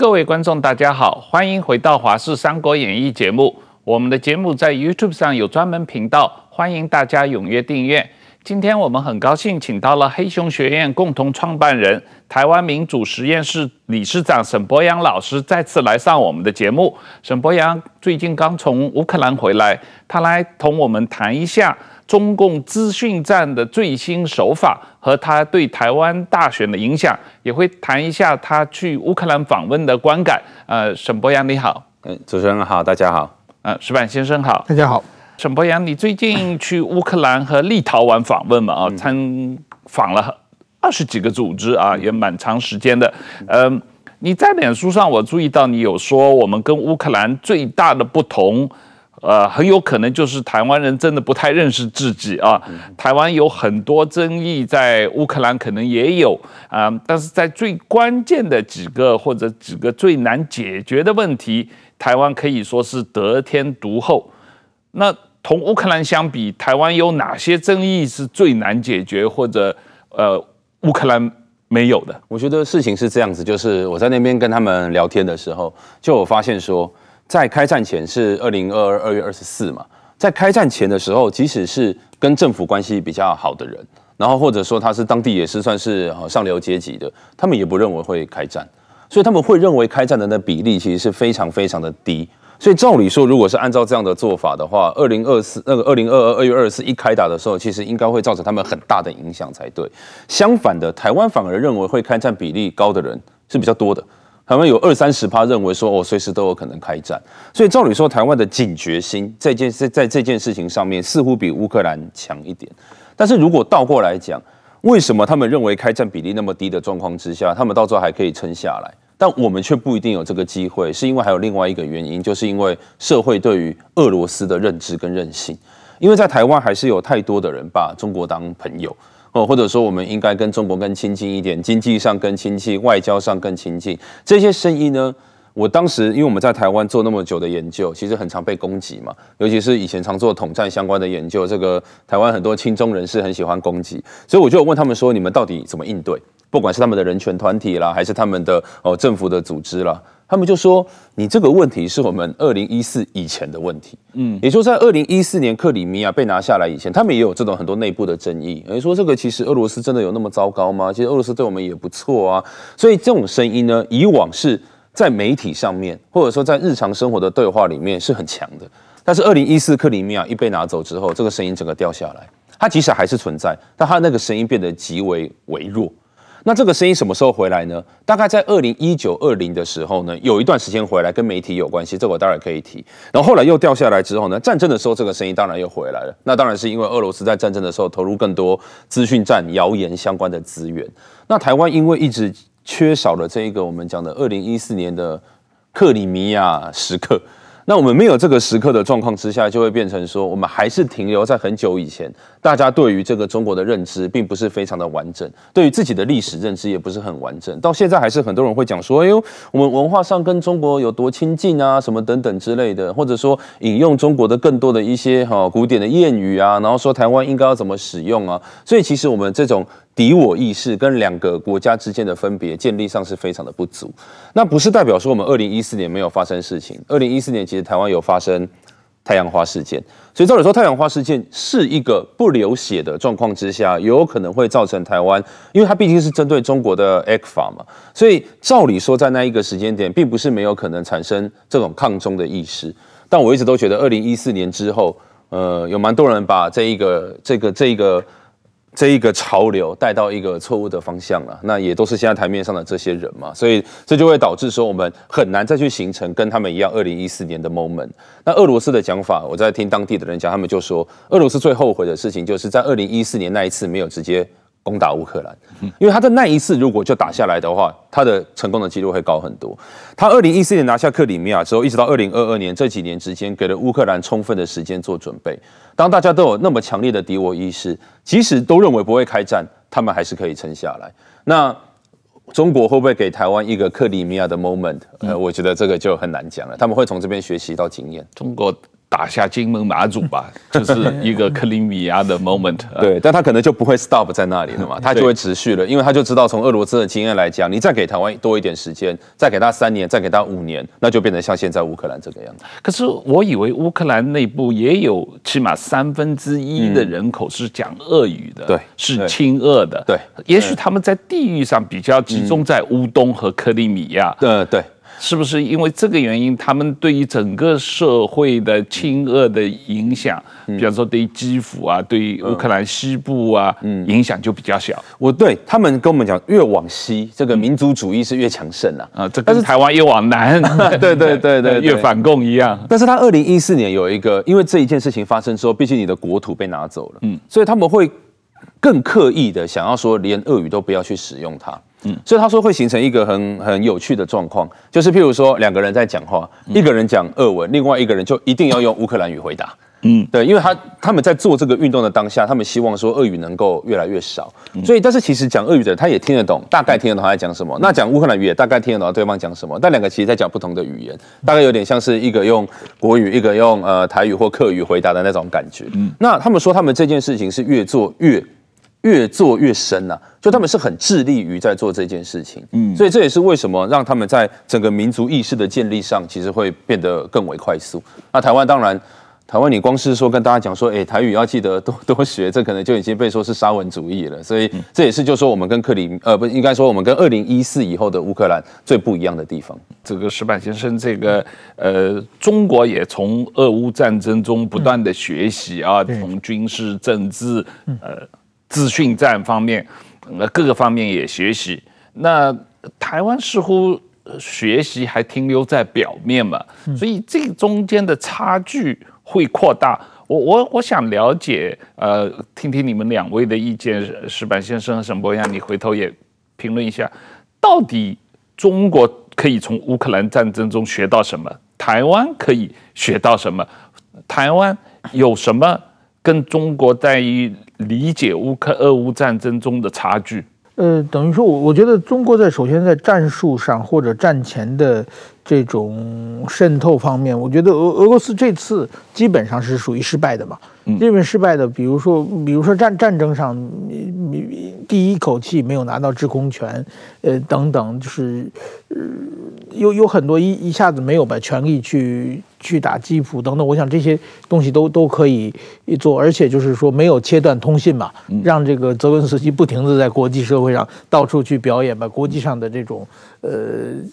各位观众，大家好，欢迎回到《华视三国演义》节目。我们的节目在 YouTube 上有专门频道，欢迎大家踊跃订阅。今天我们很高兴请到了黑熊学院共同创办人、台湾民主实验室理事长沈博阳老师再次来上我们的节目。沈博阳最近刚从乌克兰回来，他来同我们谈一下中共资讯战的最新手法和他对台湾大选的影响，也会谈一下他去乌克兰访问的观感。呃，沈博洋你好，嗯，主持人好，大家好，呃，石板先生好，大家好。沈博洋，你最近去乌克兰和立陶宛访问嘛？啊，参访了二十几个组织啊，也蛮长时间的。嗯，你在脸书上我注意到你有说，我们跟乌克兰最大的不同，呃，很有可能就是台湾人真的不太认识自己啊。台湾有很多争议，在乌克兰可能也有啊，但是在最关键的几个或者几个最难解决的问题，台湾可以说是得天独厚。那同乌克兰相比，台湾有哪些争议是最难解决，或者呃乌克兰没有的？我觉得事情是这样子，就是我在那边跟他们聊天的时候，就我发现说，在开战前是二零二二二月二十四嘛，在开战前的时候，即使是跟政府关系比较好的人，然后或者说他是当地也是算是上流阶级的，他们也不认为会开战，所以他们会认为开战的那比例其实是非常非常的低。所以照理说，如果是按照这样的做法的话，二零二四那个二零二二二月二十四一开打的时候，其实应该会造成他们很大的影响才对。相反的，台湾反而认为会开战比例高的人是比较多的。台湾有二三十趴认为说，哦，随时都有可能开战。所以照理说，台湾的警觉心这件在在这件事情上面似乎比乌克兰强一点。但是如果倒过来讲，为什么他们认为开战比例那么低的状况之下，他们到最后还可以撑下来？但我们却不一定有这个机会，是因为还有另外一个原因，就是因为社会对于俄罗斯的认知跟韧性。因为在台湾还是有太多的人把中国当朋友哦，或者说我们应该跟中国更亲近一点，经济上更亲近，外交上更亲近。这些声音呢，我当时因为我们在台湾做那么久的研究，其实很常被攻击嘛，尤其是以前常做统战相关的研究，这个台湾很多亲中人士很喜欢攻击，所以我就问他们说：你们到底怎么应对？不管是他们的人权团体啦，还是他们的哦政府的组织啦，他们就说，你这个问题是我们二零一四以前的问题，嗯，也就是在二零一四年克里米亚被拿下来以前，他们也有这种很多内部的争议。说，这个其实俄罗斯真的有那么糟糕吗？其实俄罗斯对我们也不错啊。所以这种声音呢，以往是在媒体上面，或者说在日常生活的对话里面是很强的。但是二零一四克里米亚一被拿走之后，这个声音整个掉下来。它即使还是存在，但它那个声音变得极为微弱。那这个声音什么时候回来呢？大概在二零一九二零的时候呢，有一段时间回来，跟媒体有关系，这我当然可以提。然后后来又掉下来之后呢，战争的时候这个声音当然又回来了。那当然是因为俄罗斯在战争的时候投入更多资讯战、谣言相关的资源。那台湾因为一直缺少了这一个我们讲的二零一四年的克里米亚时刻。那我们没有这个时刻的状况之下，就会变成说，我们还是停留在很久以前，大家对于这个中国的认知并不是非常的完整，对于自己的历史认知也不是很完整。到现在还是很多人会讲说，哎呦，我们文化上跟中国有多亲近啊，什么等等之类的，或者说引用中国的更多的一些哈古典的谚语啊，然后说台湾应该要怎么使用啊。所以其实我们这种。敌我意识跟两个国家之间的分别建立上是非常的不足，那不是代表说我们二零一四年没有发生事情。二零一四年其实台湾有发生太阳花事件，所以照理说太阳花事件是一个不流血的状况之下，有可能会造成台湾，因为它毕竟是针对中国的 ECFA 嘛，所以照理说在那一个时间点，并不是没有可能产生这种抗中的意识。但我一直都觉得二零一四年之后，呃，有蛮多人把这一个这个这一个。这一个潮流带到一个错误的方向了，那也都是现在台面上的这些人嘛，所以这就会导致说我们很难再去形成跟他们一样二零一四年的 moment。那俄罗斯的讲法，我在听当地的人讲，他们就说，俄罗斯最后悔的事情就是在二零一四年那一次没有直接。攻打乌克兰，因为他的那一次如果就打下来的话，他的成功的几率会高很多。他二零一四年拿下克里米亚之后，一直到二零二二年这几年之间，给了乌克兰充分的时间做准备。当大家都有那么强烈的敌我意识，即使都认为不会开战，他们还是可以撑下来。那中国会不会给台湾一个克里米亚的 moment？呃，我觉得这个就很难讲了。他们会从这边学习到经验。中国打下金门马祖吧，就是一个克里米亚的 moment。对，但他可能就不会 stop 在那里了嘛，他就会持续了，因为他就知道从俄罗斯的经验来讲，你再给台湾多一点时间，再给他三年，再给他五年，那就变成像现在乌克兰这个样子。可是我以为乌克兰内部也有起码三分之一的人口是讲俄语的，对，是亲俄的，对，也许他们在地域上比较集中在乌东和克里米亚，对对。是不是因为这个原因，他们对于整个社会的亲俄的影响，比方说对于基辅啊，对于乌克兰西部啊，影响就比较小。我对他们跟我们讲，越往西，这个民族主义是越强盛了。啊，这跟台湾越往南，对对对对，越反共一样。但是他二零一四年有一个，因为这一件事情发生之后，毕竟你的国土被拿走了，嗯，所以他们会更刻意的想要说，连俄语都不要去使用它。嗯，所以他说会形成一个很很有趣的状况，就是譬如说两个人在讲话，一个人讲俄文，另外一个人就一定要用乌克兰语回答。嗯，对，因为他他们在做这个运动的当下，他们希望说俄语能够越来越少。所以，但是其实讲俄语的他也听得懂，大概听得懂他在讲什么。那讲乌克兰语也大概听得懂对方讲什么。但两个其实在讲不同的语言，大概有点像是一个用国语，一个用呃台语或客语回答的那种感觉。嗯，那他们说他们这件事情是越做越。越做越深呐、啊，就他们是很致力于在做这件事情，嗯，所以这也是为什么让他们在整个民族意识的建立上，其实会变得更为快速。那台湾当然，台湾你光是说跟大家讲说，哎，台语要记得多 多学，这可能就已经被说是沙文主义了。所以这也是就说我们跟克里，呃，不应该说我们跟二零一四以后的乌克兰最不一样的地方。这个石板先生，这个呃，中国也从俄乌战争中不断的学习啊，从军事政治，呃。资讯战方面，呃，各个方面也学习。那台湾似乎学习还停留在表面嘛，所以这中间的差距会扩大。我我我想了解，呃，听听你们两位的意见，石板先生和沈博阳，你回头也评论一下，到底中国可以从乌克兰战争中学到什么？台湾可以学到什么？台湾有什么跟中国在于？理解乌克俄乌战争中的差距，呃，等于说，我我觉得中国在首先在战术上或者战前的这种渗透方面，我觉得俄俄罗斯这次基本上是属于失败的嘛。基本失败的，比如说，比如说战战争上，第一口气没有拿到制空权，呃，等等，就是，呃，有有很多一一下子没有把权力去去打基辅等等，我想这些东西都都可以做，而且就是说没有切断通信嘛，让这个泽伦斯基不停地在国际社会上到处去表演，把国际上的这种呃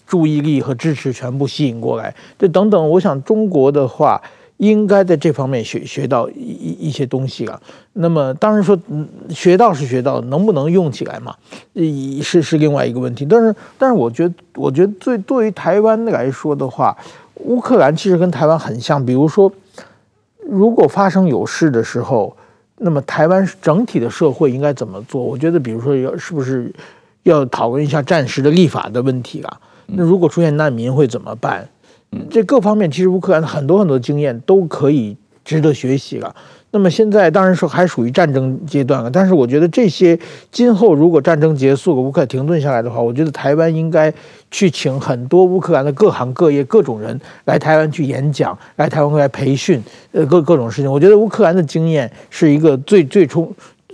注意力和支持全部吸引过来，这等等，我想中国的话。应该在这方面学学到一一些东西了。那么当然说，学到是学到，能不能用起来嘛？是是另外一个问题。但是但是，我觉得我觉得对对于台湾来说的话，乌克兰其实跟台湾很像。比如说，如果发生有事的时候，那么台湾整体的社会应该怎么做？我觉得，比如说要是不是要讨论一下战时的立法的问题啊？那如果出现难民会怎么办？这各方面其实乌克兰很多很多经验都可以值得学习了。那么现在当然说还属于战争阶段了，但是我觉得这些今后如果战争结束了，乌克兰停顿下来的话，我觉得台湾应该去请很多乌克兰的各行各业各种人来台湾去演讲，来台湾来培训，呃，各各种事情。我觉得乌克兰的经验是一个最最初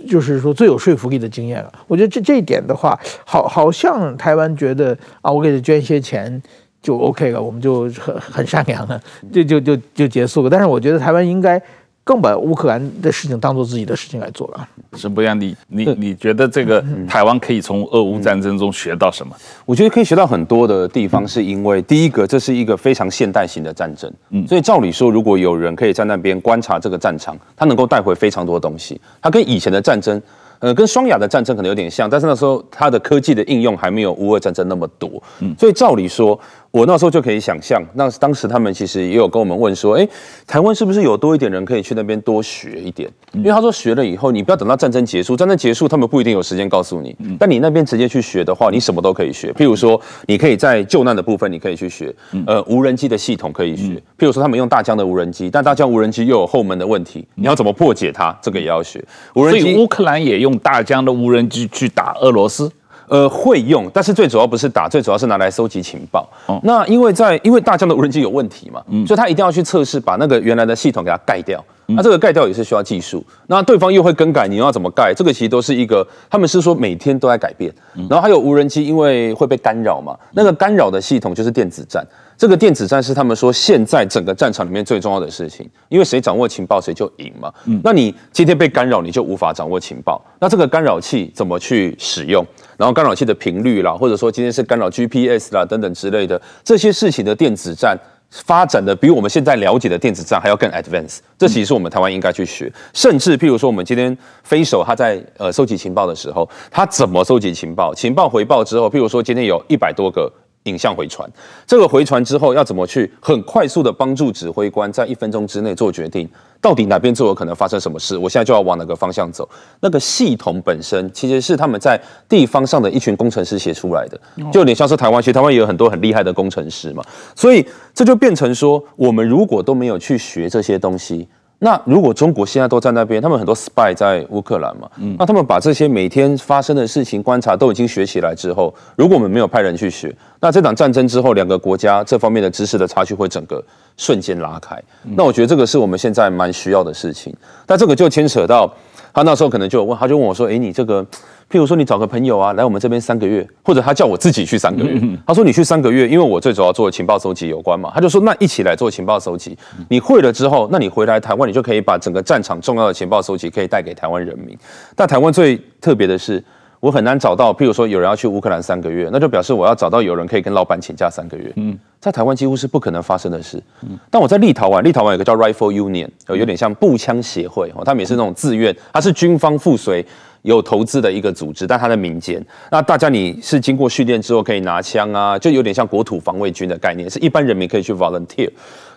就是说最有说服力的经验了。我觉得这这一点的话，好好像台湾觉得啊，我给他捐些钱。就 OK 了，我们就很很善良了，就就就就结束了。但是我觉得台湾应该更把乌克兰的事情当做自己的事情来做了。是不一样，你你你觉得这个台湾可以从俄乌战争中学到什么？我觉得可以学到很多的地方，是因为第一个，这是一个非常现代型的战争，嗯，所以照理说，如果有人可以在那边观察这个战场，他能够带回非常多东西。他跟以前的战争。呃，跟双亚的战争可能有点像，但是那时候它的科技的应用还没有乌俄战争那么多，嗯，所以照理说，我那时候就可以想象，那当时他们其实也有跟我们问说，哎，台湾是不是有多一点人可以去那边多学一点？因为他说学了以后，你不要等到战争结束，战争结束他们不一定有时间告诉你，但你那边直接去学的话，你什么都可以学。譬如说，你可以在救难的部分你可以去学，呃，无人机的系统可以学。譬如说，他们用大疆的无人机，但大疆无人机又有后门的问题，你要怎么破解它？这个也要学。无人机，所以乌克兰也用大疆的无人机去打俄罗斯。呃，会用，但是最主要不是打，最主要是拿来收集情报。哦，那因为在因为大疆的无人机有问题嘛，嗯，所以他一定要去测试，把那个原来的系统给它盖掉。那这个盖掉也是需要技术，那对方又会更改，你又要怎么盖？这个其实都是一个，他们是说每天都在改变。然后还有无人机，因为会被干扰嘛，那个干扰的系统就是电子战。这个电子战是他们说现在整个战场里面最重要的事情，因为谁掌握情报谁就赢嘛。那你今天被干扰，你就无法掌握情报。那这个干扰器怎么去使用？然后干扰器的频率啦，或者说今天是干扰 GPS 啦等等之类的这些事情的电子战。发展的比我们现在了解的电子战还要更 advanced，这其实是我们台湾应该去学。甚至譬如说，我们今天飞手他在呃收集情报的时候，他怎么收集情报？情报回报之后，譬如说今天有一百多个。影像回传，这个回传之后要怎么去很快速的帮助指挥官在一分钟之内做决定？到底哪边最有可能发生什么事？我现在就要往哪个方向走？那个系统本身其实是他们在地方上的一群工程师写出来的，就有点像是台湾，其实台湾也有很多很厉害的工程师嘛。所以这就变成说，我们如果都没有去学这些东西。那如果中国现在都在那边，他们很多 spy 在乌克兰嘛，嗯，那他们把这些每天发生的事情观察都已经学起来之后，如果我们没有派人去学，那这场战争之后，两个国家这方面的知识的差距会整个瞬间拉开。那我觉得这个是我们现在蛮需要的事情。那这个就牵扯到他那时候可能就问，他就问我说：“诶，你这个。”譬如说，你找个朋友啊，来我们这边三个月，或者他叫我自己去三个月。他说你去三个月，因为我最主要做的情报收集有关嘛。他就说那一起来做情报收集，你会了之后，那你回来台湾，你就可以把整个战场重要的情报收集可以带给台湾人民。但台湾最特别的是，我很难找到，譬如说有人要去乌克兰三个月，那就表示我要找到有人可以跟老板请假三个月。嗯，在台湾几乎是不可能发生的事。嗯，但我在立陶宛，立陶宛有个叫 Rifle Union，有点像步枪协会哦，他们也是那种自愿，他是军方附随。有投资的一个组织，但它在民间。那大家你是经过训练之后可以拿枪啊，就有点像国土防卫军的概念，是一般人民可以去 volunteer。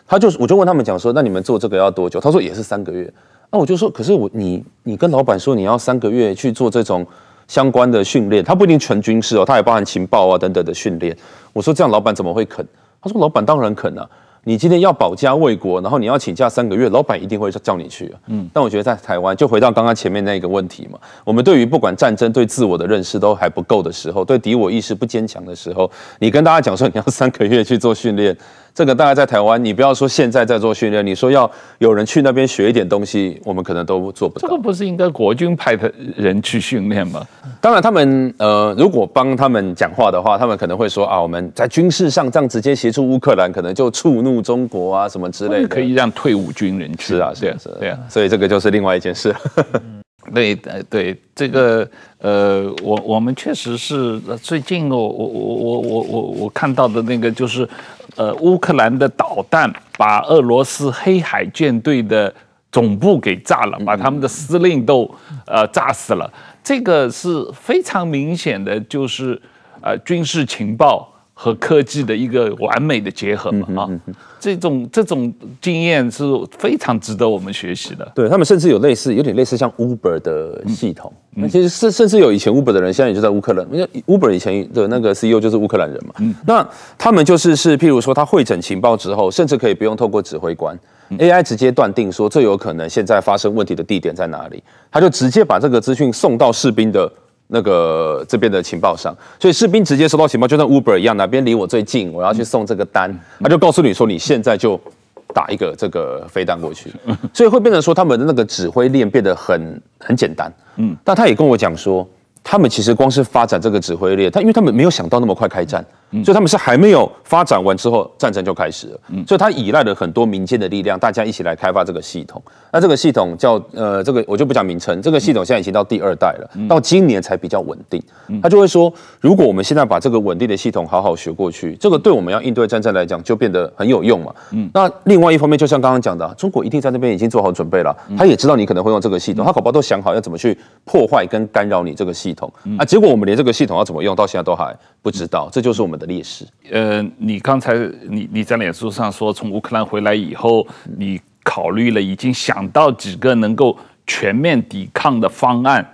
他就是我就问他们讲说，那你们做这个要多久？他说也是三个月。那我就说，可是我你你跟老板说你要三个月去做这种相关的训练，他不一定全军事哦，他也包含情报啊等等的训练。我说这样老板怎么会肯？他说老板当然肯啊。你今天要保家卫国，然后你要请假三个月，老板一定会叫你去啊。嗯，但我觉得在台湾，就回到刚刚前面那个问题嘛，我们对于不管战争对自我的认识都还不够的时候，对敌我意识不坚强的时候，你跟大家讲说你要三个月去做训练。这个大概在台湾，你不要说现在在做训练，你说要有人去那边学一点东西，我们可能都做不到。这个不是应该国军派的人去训练吗？当然，他们呃，如果帮他们讲话的话，他们可能会说啊，我们在军事上这样直接协助乌克兰，可能就触怒中国啊什么之类的。可以让退伍军人去。是啊，是啊，是啊，对啊。所以这个就是另外一件事。对，对，这个呃，我我们确实是最近我我我我我我我看到的那个就是。呃，乌克兰的导弹把俄罗斯黑海舰队的总部给炸了，把他们的司令都呃炸死了。这个是非常明显的，就是呃军事情报和科技的一个完美的结合嘛啊。这种这种经验是非常值得我们学习的。对他们甚至有类似，有点类似像 Uber 的系统。那、嗯、其实甚甚至有以前 Uber 的人，现在也就在乌克兰。因为 Uber 以前的那个 CEO 就是乌克兰人嘛。嗯、那他们就是是，譬如说他会诊情报之后，甚至可以不用透过指挥官、嗯、AI 直接断定说最有可能现在发生问题的地点在哪里，他就直接把这个资讯送到士兵的。那个这边的情报上，所以士兵直接收到情报，就像 Uber 一样，哪边离我最近，我要去送这个单，他就告诉你说，你现在就打一个这个飞弹过去，所以会变成说他们的那个指挥链变得很很简单，嗯，但他也跟我讲说，他们其实光是发展这个指挥链，他因为他们没有想到那么快开战。所以他们是还没有发展完之后，战争就开始了。所以他依赖了很多民间的力量，大家一起来开发这个系统。那这个系统叫呃，这个我就不讲名称。这个系统现在已经到第二代了，到今年才比较稳定。他就会说，如果我们现在把这个稳定的系统好好学过去，这个对我们要应对战争来讲就变得很有用嘛。那另外一方面，就像刚刚讲的，中国一定在那边已经做好准备了，他也知道你可能会用这个系统，他恐怕都想好要怎么去破坏跟干扰你这个系统。啊，结果我们连这个系统要怎么用到现在都还不知道，这就是我们的劣势。呃，你刚才你你在脸书上说，从乌克兰回来以后，你考虑了，已经想到几个能够全面抵抗的方案。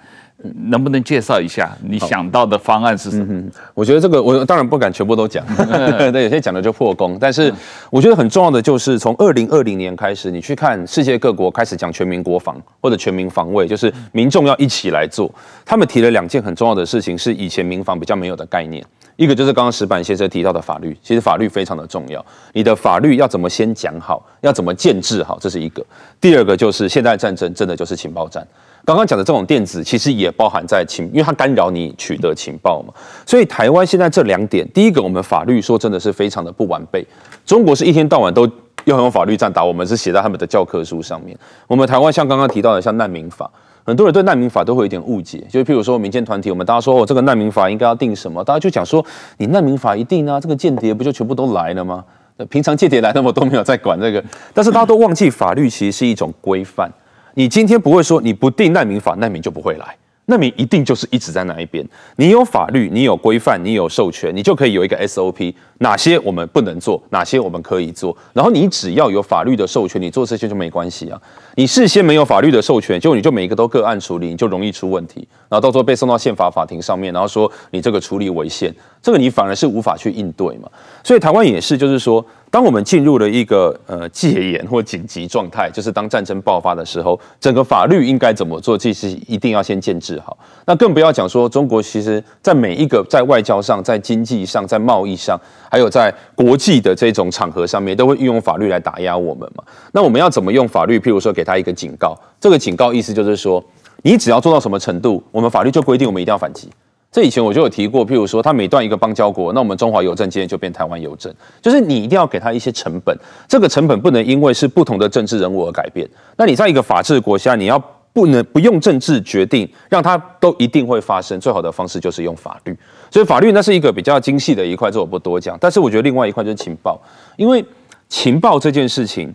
能不能介绍一下你想到的方案是什么？嗯、我觉得这个我当然不敢全部都讲，对，有些讲了就破功。但是我觉得很重要的就是从二零二零年开始，你去看世界各国开始讲全民国防或者全民防卫，就是民众要一起来做。他们提了两件很重要的事情，是以前民防比较没有的概念。一个就是刚刚石板先生提到的法律，其实法律非常的重要。你的法律要怎么先讲好，要怎么建制好，这是一个。第二个就是现代战争真的就是情报战。刚刚讲的这种电子，其实也包含在情，因为它干扰你取得情报嘛。所以台湾现在这两点，第一个我们法律说真的是非常的不完备。中国是一天到晚都要用法律战打我们，是写在他们的教科书上面。我们台湾像刚刚提到的，像难民法。很多人对难民法都会有点误解，就譬如说民间团体，我们大家说哦，这个难民法应该要定什么？大家就讲说，你难民法一定啊，这个间谍不就全部都来了吗？平常间谍来那么都没有在管这个，但是大家都忘记法律其实是一种规范。你今天不会说你不定难民法，难民就不会来。难民一定就是一直在那一边？你有法律，你有规范，你有授权，你就可以有一个 SOP，哪些我们不能做，哪些我们可以做。然后你只要有法律的授权，你做这些就没关系啊。你事先没有法律的授权，就你就每一个都个案处理，你就容易出问题。然后到时候被送到宪法法庭上面，然后说你这个处理违宪，这个你反而是无法去应对嘛。所以台湾也是，就是说。当我们进入了一个呃戒严或紧急状态，就是当战争爆发的时候，整个法律应该怎么做，这是一定要先建制好。那更不要讲说中国，其实在每一个在外交上、在经济上、在贸易上，还有在国际的这种场合上面，都会运用法律来打压我们嘛。那我们要怎么用法律？譬如说，给他一个警告，这个警告意思就是说，你只要做到什么程度，我们法律就规定我们一定要反击。这以前我就有提过，譬如说，他每断一个邦交国，那我们中华邮政今天就变台湾邮政，就是你一定要给他一些成本，这个成本不能因为是不同的政治人物而改变。那你在一个法治国家，你要不能不用政治决定，让它都一定会发生，最好的方式就是用法律。所以法律那是一个比较精细的一块，这我不多讲。但是我觉得另外一块就是情报，因为情报这件事情，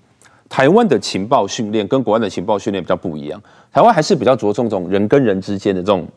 台湾的情报训练跟国外的情报训练比较不一样，台湾还是比较着重这种人跟人之间的这种。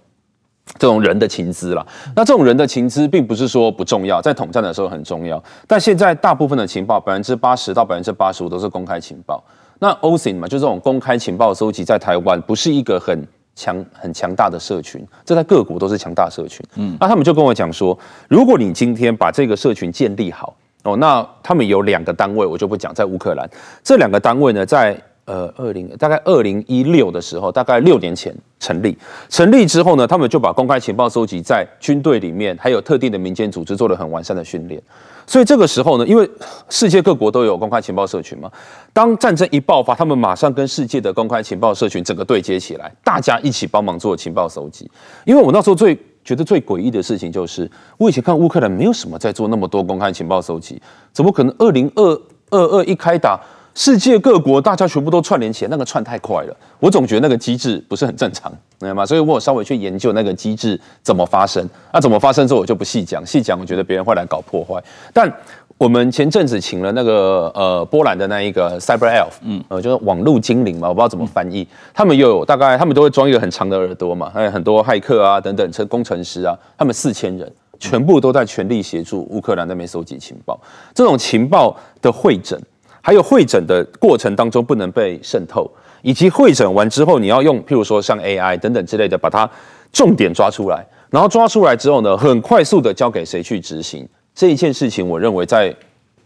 这种人的情资啦，那这种人的情资并不是说不重要，在统战的时候很重要，但现在大部分的情报百分之八十到百分之八十五都是公开情报。那 OSINT 嘛，就这种公开情报收集，在台湾不是一个很强很强大的社群，这在各国都是强大社群。嗯，那他们就跟我讲说，如果你今天把这个社群建立好哦，那他们有两个单位，我就不讲，在乌克兰这两个单位呢，在。呃，二零大概二零一六的时候，大概六年前成立。成立之后呢，他们就把公开情报收集在军队里面，还有特定的民间组织做了很完善的训练。所以这个时候呢，因为世界各国都有公开情报社群嘛，当战争一爆发，他们马上跟世界的公开情报社群整个对接起来，大家一起帮忙做情报收集。因为我那时候最觉得最诡异的事情就是，我以前看乌克兰没有什么在做那么多公开情报收集，怎么可能二零二二二一开打？世界各国大家全部都串联起来，那个串太快了，我总觉得那个机制不是很正常，明白吗？所以我稍微去研究那个机制怎么发生。那、怎么发生之后，我就不细讲，细讲我觉得别人会来搞破坏。但我们前阵子请了那个呃波兰的那一个 Cyber Elf，嗯，呃就是网络精灵嘛，我不知道怎么翻译。他们又有大概他们都会装一个很长的耳朵嘛，还有很多骇客啊等等，车工程师啊，他们四千人全部都在全力协助乌克兰那边收集情报。这种情报的会诊。还有会诊的过程当中不能被渗透，以及会诊完之后你要用，譬如说像 AI 等等之类的，把它重点抓出来，然后抓出来之后呢，很快速的交给谁去执行这一件事情，我认为在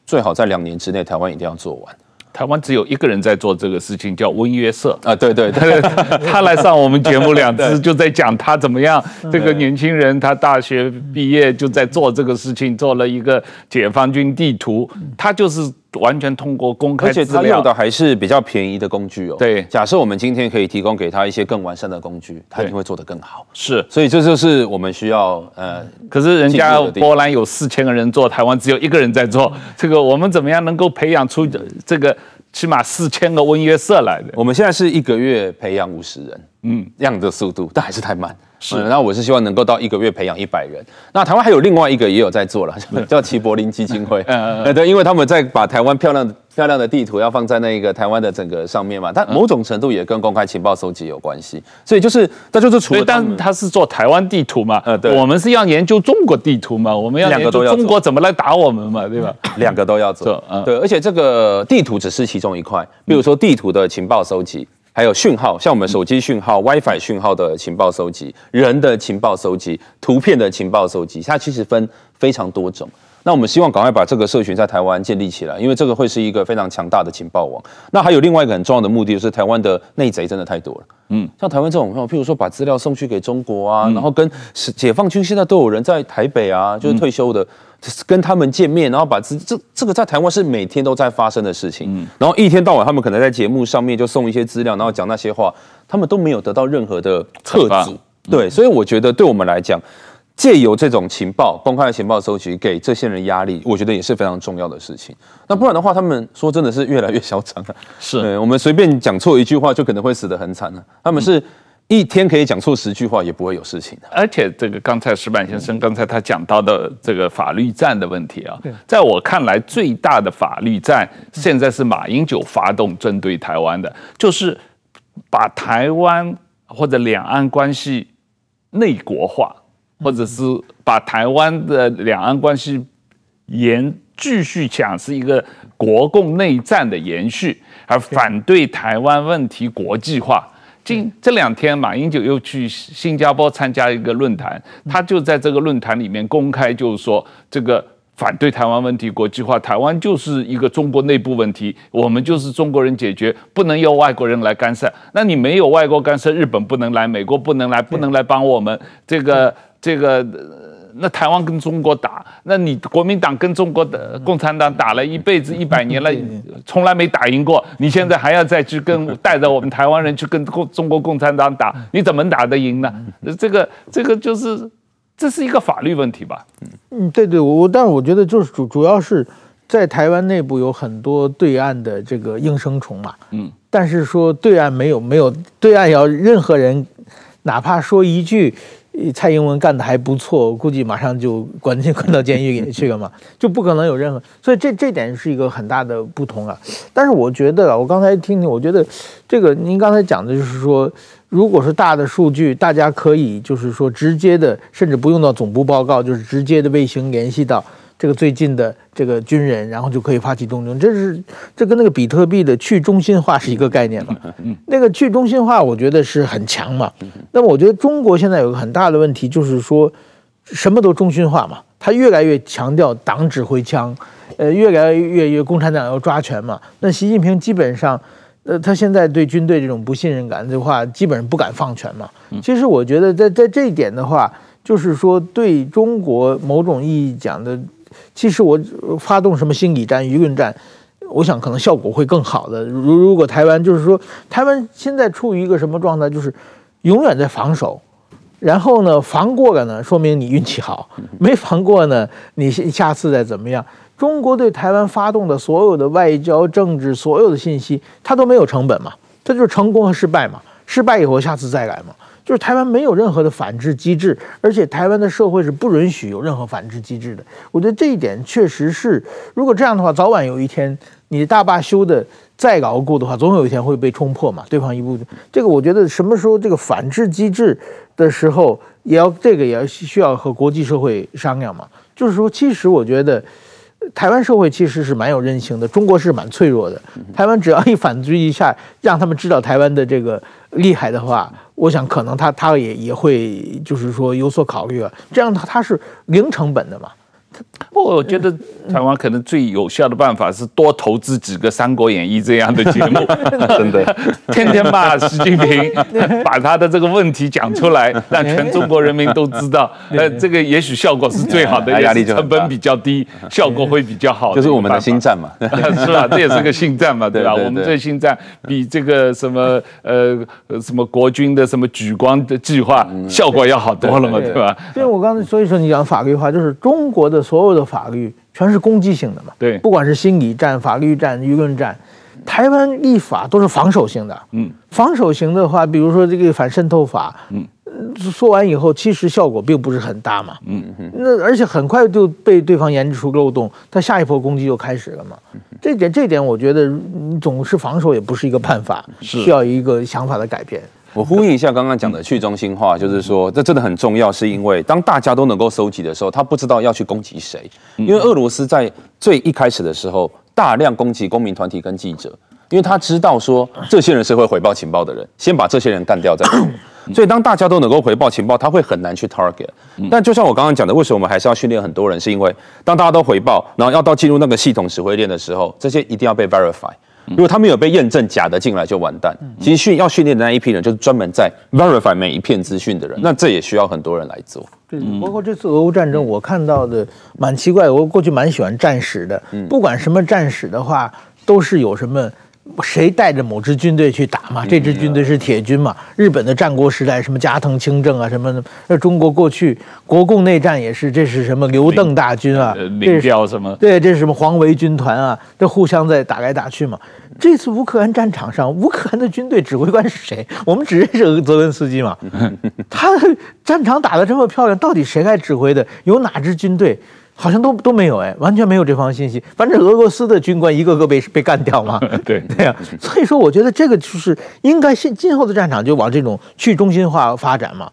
最好在两年之内，台湾一定要做完。台湾只有一个人在做这个事情，叫温约瑟啊，对对对，他来上我们节目两次，就在讲他怎么样。这个年轻人他大学毕业就在做这个事情，做了一个解放军地图，他就是。完全通过公开，而且他用的还是比较便宜的工具哦。对，假设我们今天可以提供给他一些更完善的工具，他一定会做得更好。是，所以这就是我们需要呃。可是人家波兰有四千个人做，台湾只有一个人在做，这个我们怎么样能够培养出这个起码四千个温约瑟来的？我们现在是一个月培养五十人，嗯，这样的速度，但还是太慢。是，那我是希望能够到一个月培养一百人。那台湾还有另外一个也有在做了，叫齐柏林基金会。嗯嗯，对，因为他们在把台湾漂亮漂亮的地图要放在那个台湾的整个上面嘛，但某种程度也跟公开情报收集有关系。所以就是，那就是除了，但他是做台湾地图嘛，嗯，对，我们是要研究中国地图嘛，我们要研究中国怎么来打我们嘛，对吧？两个都要做，嗯，对，而且这个地图只是其中一块，比如说地图的情报收集。还有讯号，像我们手机讯号、WiFi 讯号的情报收集，人的情报收集，图片的情报收集，它其实分非常多种。那我们希望赶快把这个社群在台湾建立起来，因为这个会是一个非常强大的情报网。那还有另外一个很重要的目的，就是台湾的内贼真的太多了。嗯，像台湾这种，譬如说把资料送去给中国啊，然后跟解放军现在都有人在台北啊，就是退休的，跟他们见面，然后把这这这个在台湾是每天都在发生的事情。嗯然后一天到晚他们可能在节目上面就送一些资料，然后讲那些话，他们都没有得到任何的吓阻。对，所以我觉得对我们来讲。借由这种情报、公开的情报收集，给这些人压力，我觉得也是非常重要的事情。那不然的话，他们说真的是越来越嚣张了。是，我们随便讲错一句话，就可能会死得很惨了。他们是一天可以讲错十句话，也不会有事情的。而且，这个刚才石板先生刚才他讲到的这个法律战的问题啊，在我看来，最大的法律战现在是马英九发动针对台湾的，就是把台湾或者两岸关系内国化。或者是把台湾的两岸关系延继续讲是一个国共内战的延续，而反对台湾问题国际化。近这两天，马英九又去新加坡参加一个论坛，他就在这个论坛里面公开就是说这个。反对台湾问题国际化，台湾就是一个中国内部问题，我们就是中国人解决，不能由外国人来干涉。那你没有外国干涉，日本不能来，美国不能来，不能来帮我们。这个这个，那台湾跟中国打，那你国民党跟中国的共产党打了一辈子一百年了，从来没打赢过，你现在还要再去跟带着我们台湾人去跟共中国共产党打，你怎么打得赢呢？这个这个就是。这是一个法律问题吧？嗯，对对，我但是我觉得就是主主要是在台湾内部有很多对岸的这个应声虫嘛，嗯，但是说对岸没有没有对岸要任何人哪怕说一句蔡英文干的还不错，估计马上就关进关到监狱里去了嘛，就不可能有任何，所以这这点是一个很大的不同啊。但是我觉得，我刚才听听，我觉得这个您刚才讲的就是说。如果是大的数据，大家可以就是说直接的，甚至不用到总部报告，就是直接的卫星联系到这个最近的这个军人，然后就可以发起动争。这是这跟那个比特币的去中心化是一个概念嘛？那个去中心化，我觉得是很强嘛。那么我觉得中国现在有个很大的问题，就是说什么都中心化嘛，他越来越强调党指挥枪，呃，越来越越共产党要抓权嘛。那习近平基本上。呃，他现在对军队这种不信任感的话，基本上不敢放权嘛。其实我觉得在在这一点的话，就是说对中国某种意义讲的，其实我发动什么心理战、舆论战，我想可能效果会更好的。如如果台湾就是说，台湾现在处于一个什么状态，就是永远在防守，然后呢，防过了呢，说明你运气好；没防过呢，你下次再怎么样。中国对台湾发动的所有的外交、政治，所有的信息，它都没有成本嘛？它就是成功和失败嘛？失败以后下次再来嘛？就是台湾没有任何的反制机制，而且台湾的社会是不允许有任何反制机制的。我觉得这一点确实是，如果这样的话，早晚有一天你大坝修的再牢固的话，总有一天会被冲破嘛？对方一部分，这个我觉得什么时候这个反制机制的时候，也要这个也要需要和国际社会商量嘛？就是说，其实我觉得。台湾社会其实是蛮有韧性的，中国是蛮脆弱的。台湾只要一反击一下，让他们知道台湾的这个厉害的话，我想可能他他也也会就是说有所考虑啊。这样他他是零成本的嘛。不，我觉得台湾可能最有效的办法是多投资几个《三国演义》这样的节目，真的，天天骂习近平，把他的这个问题讲出来，让全中国人民都知道。呃，这个也许效果是最好的，压力成本比较低，效果会比较好。就是我们的心战嘛，是吧？这也是个心战嘛，对吧？我们这心战比这个什么呃什么国军的什么举光的计划效果要好多了嘛，对吧？所以我刚才所以说你讲法律化，就是中国的。所有的法律全是攻击性的嘛？对，不管是心理战、法律战、舆论战，台湾立法都是防守性的。嗯，防守型的话，比如说这个反渗透法，嗯，说完以后，其实效果并不是很大嘛。嗯嗯，那而且很快就被对方研制出漏洞，他下一波攻击就开始了嘛。这点这点，我觉得总是防守也不是一个办法，需要一个想法的改变。我呼应一下刚刚讲的去中心化，就是说这真的很重要，是因为当大家都能够收集的时候，他不知道要去攻击谁，因为俄罗斯在最一开始的时候大量攻击公民团体跟记者，因为他知道说这些人是会回报情报的人，先把这些人干掉再说。所以当大家都能够回报情报，他会很难去 target。但就像我刚刚讲的，为什么我们还是要训练很多人？是因为当大家都回报，然后要到进入那个系统指挥链的时候，这些一定要被 verify。如果他没有被验证假的进来就完蛋。其实训要训练的那一批人，就是专门在 verify 每一片资讯的人。那这也需要很多人来做。对，包括这次俄乌战争，我看到的蛮奇怪。我过去蛮喜欢战史的，不管什么战史的话，都是有什么。谁带着某支军队去打嘛？这支军队是铁军嘛？日本的战国时代，什么加藤清正啊，什么的。那中国过去国共内战也是，这是什么刘邓大军啊？这是什么？对，这是什么黄维军团啊？这互相在打来打去嘛。这次乌克兰战场上，乌克兰的军队指挥官是谁？我们只认识泽伦斯基嘛。他战场打得这么漂亮，到底谁来指挥的？有哪支军队？好像都都没有哎，完全没有这方信息。反正俄罗斯的军官一个个被被干掉嘛。对 对呀、啊，所以说我觉得这个就是应该现今后的战场就往这种去中心化发展嘛。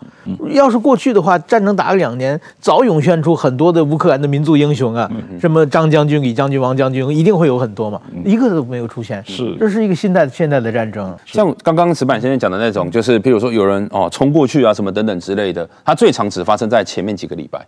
要是过去的话，战争打了两年，早涌现出很多的乌克兰的民族英雄啊，什么张将军、李将军、王将军，一定会有很多嘛。一个都没有出现，是这是一个现代现代的战争。像刚刚石板先生讲的那种，就是比如说有人哦冲过去啊什么等等之类的，它最常只发生在前面几个礼拜。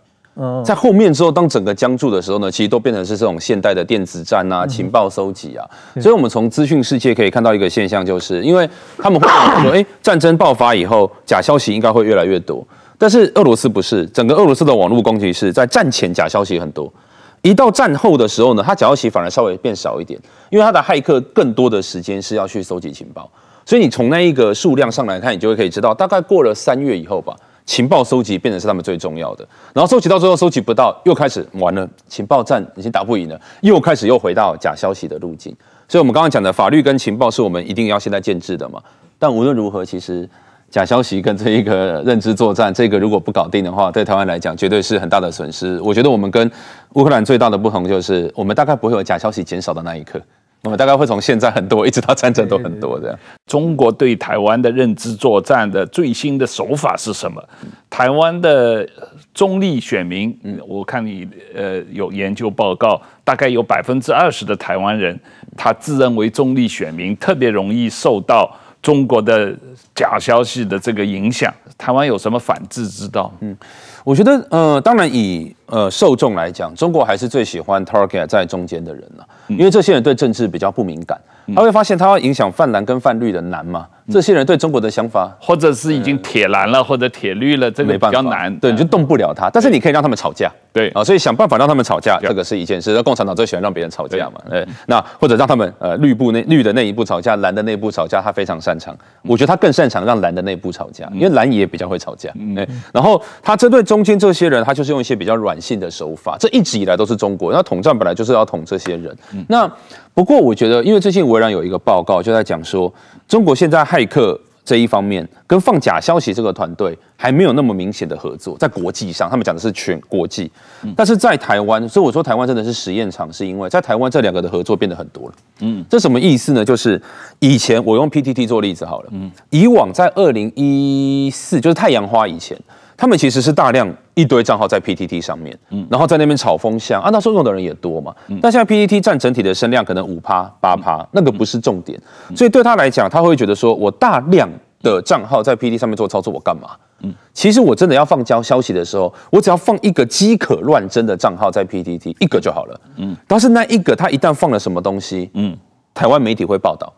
在后面之后，当整个僵住的时候呢，其实都变成是这种现代的电子战啊、情报收集啊。所以，我们从资讯世界可以看到一个现象，就是因为他们会说，哎，战争爆发以后，假消息应该会越来越多。但是俄罗斯不是，整个俄罗斯的网络攻击是在战前假消息很多，一到战后的时候呢，它假消息反而稍微变少一点，因为它的骇客更多的时间是要去搜集情报。所以，你从那一个数量上来看，你就会可以知道，大概过了三月以后吧。情报收集变成是他们最重要的，然后收集到最后收集不到，又开始完了，情报战已经打不赢了，又开始又回到假消息的路径。所以，我们刚刚讲的法律跟情报是我们一定要现在建制的嘛。但无论如何，其实假消息跟这一个认知作战，这个如果不搞定的话，对台湾来讲绝对是很大的损失。我觉得我们跟乌克兰最大的不同就是，我们大概不会有假消息减少的那一刻。我们大概会从现在很多一直到战争都很多这样。中国对台湾的认知作战的最新的手法是什么？台湾的中立选民，我看你呃有研究报告，大概有百分之二十的台湾人，他自认为中立选民特别容易受到中国的假消息的这个影响。台湾有什么反制之道？嗯。我觉得，呃，当然以呃受众来讲，中国还是最喜欢 target 在中间的人了，因为这些人对政治比较不敏感，他会发现他要影响泛蓝跟泛绿的难嘛。这些人对中国的想法，或者是已经铁蓝了，或者铁绿了，这个比较难，对，你就动不了他。但是你可以让他们吵架，对啊，所以想办法让他们吵架，这个是一件事。那共产党最喜欢让别人吵架嘛，对，那或者让他们呃绿部那绿的那一部吵架，蓝的那一部吵架，他非常擅长。我觉得他更擅长让蓝的那一部吵架，因为蓝也比较会吵架。对，然后他针对中间这些人，他就是用一些比较软性的手法。这一直以来都是中国，那统战本来就是要统这些人。那不过我觉得，因为最近微软有一个报告就在讲说，中国现在骇客。这一方面跟放假消息这个团队还没有那么明显的合作，在国际上，他们讲的是全国际，但是在台湾，所以我说台湾真的是实验场，是因为在台湾这两个的合作变得很多了。嗯，这什么意思呢？就是以前我用 PTT 做例子好了，嗯，以往在二零一四，就是太阳花以前。他们其实是大量一堆账号在 PTT 上面，嗯，然后在那边炒风向啊，那时候用的人也多嘛，嗯，但现在 PTT 占整体的声量可能五趴八趴，那个不是重点，所以对他来讲，他会觉得说，我大量的账号在 PTT 上面做操作，我干嘛？嗯，其实我真的要放交消息的时候，我只要放一个饥渴乱真的账号在 PTT 一个就好了，嗯，但是那一个他一旦放了什么东西，嗯，台湾媒体会报道。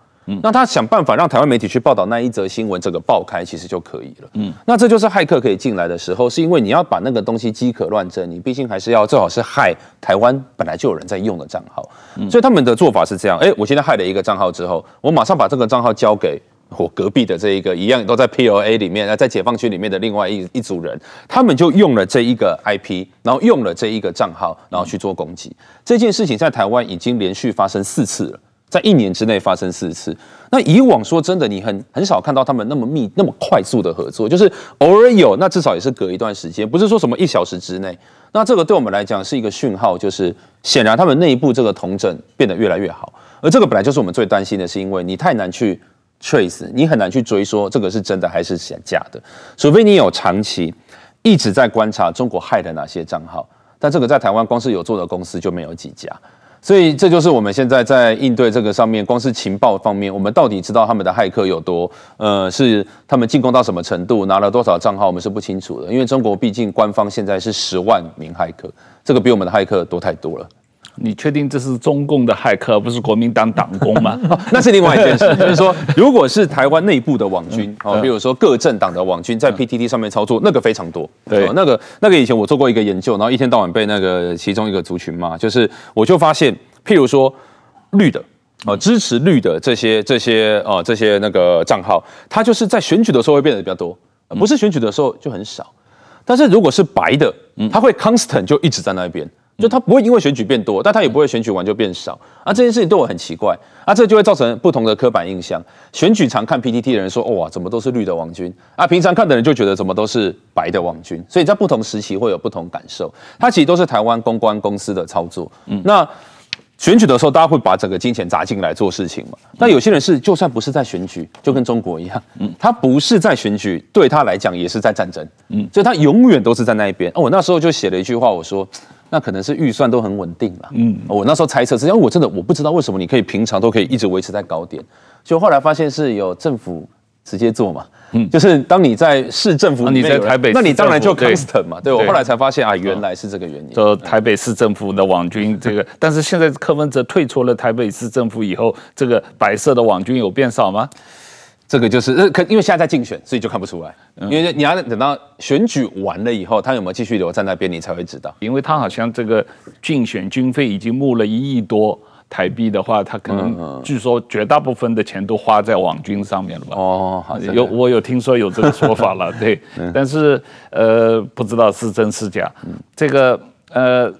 那他想办法让台湾媒体去报道那一则新闻，这个爆开其实就可以了。嗯，那这就是骇客可以进来的时候，是因为你要把那个东西饥渴乱真，你毕竟还是要最好是害台湾本来就有人在用的账号。所以他们的做法是这样：哎，我现在害了一个账号之后，我马上把这个账号交给我隔壁的这一个一样都在 PLA 里面，那在解放区里面的另外一一组人，他们就用了这一个 IP，然后用了这一个账号，然后去做攻击。这件事情在台湾已经连续发生四次了。在一年之内发生四次。那以往说真的，你很很少看到他们那么密、那么快速的合作，就是偶尔有，那至少也是隔一段时间，不是说什么一小时之内。那这个对我们来讲是一个讯号，就是显然他们内部这个同整变得越来越好。而这个本来就是我们最担心的，是因为你太难去 trace，你很难去追说这个是真的还是假的，除非你有长期一直在观察中国害的哪些账号。但这个在台湾光是有做的公司就没有几家。所以这就是我们现在在应对这个上面，光是情报方面，我们到底知道他们的骇客有多，呃，是他们进攻到什么程度，拿了多少账号，我们是不清楚的。因为中国毕竟官方现在是十万名骇客，这个比我们的骇客多太多了。你确定这是中共的骇客，不是国民党党工吗？哦，那是另外一件事，就是说，如果是台湾内部的网军，哦，比如说各政党的网军在 PTT 上面操作，那个非常多。对，哦，那个那个以前我做过一个研究，然后一天到晚被那个其中一个族群骂，就是我就发现，譬如说绿的，哦，支持绿的这些这些哦这些那个账号，它就是在选举的时候会变得比较多，不是选举的时候就很少。但是如果是白的，它会 constant 就一直在那边。就他不会因为选举变多，但他也不会选举完就变少啊。这件事情对我很奇怪啊，这就会造成不同的刻板印象。选举常看 PPT 的人说，哇，怎么都是绿的王军啊？平常看的人就觉得怎么都是白的王军。所以在不同时期会有不同感受。它其实都是台湾公关公司的操作。嗯，那选举的时候，大家会把整个金钱砸进来做事情嘛？那有些人是就算不是在选举，就跟中国一样，嗯，他不是在选举，对他来讲也是在战争。嗯，所以他永远都是在那一边。哦，我那时候就写了一句话，我说。那可能是预算都很稳定了。嗯，我那时候猜测，是，因为我真的我不知道为什么你可以平常都可以一直维持在高点，就后来发现是有政府直接做嘛。嗯，就是当你在市政府，你在台北，那你当然就 constant 嘛。对，我后来才发现啊，原来是这个原因。就台北市政府的网军这个，但是现在柯文哲退出了台北市政府以后，这个白色的网军有变少吗？这个就是呃，可因为现在在竞选，所以就看不出来。因为你要等到选举完了以后，他有没有继续留在那边，你才会知道。因为他好像这个竞选经费已经募了一亿多台币的话，他可能据说绝大部分的钱都花在网军上面了吧？哦，好像有我有听说有这个说法了，对。但是呃，不知道是真是假。这个呃，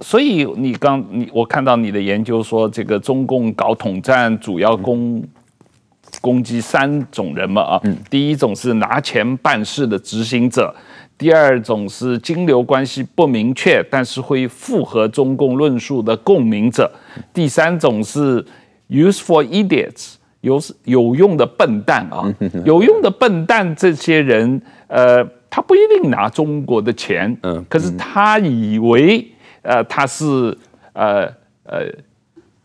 所以你刚你我看到你的研究说，这个中共搞统战主要攻。攻击三种人嘛啊，第一种是拿钱办事的执行者，第二种是金流关系不明确但是会附和中共论述的共鸣者，第三种是 useful idiots 有有用的笨蛋啊，有用的笨蛋这些人，呃，他不一定拿中国的钱，嗯，可是他以为呃他是呃呃。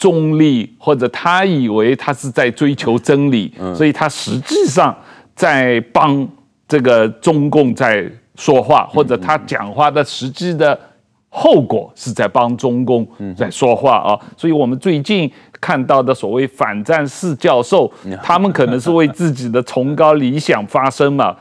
中立，或者他以为他是在追求真理，所以他实际上在帮这个中共在说话，或者他讲话的实际的后果是在帮中共在说话啊。所以我们最近看到的所谓反战四教授，他们可能是为自己的崇高理想发声嘛。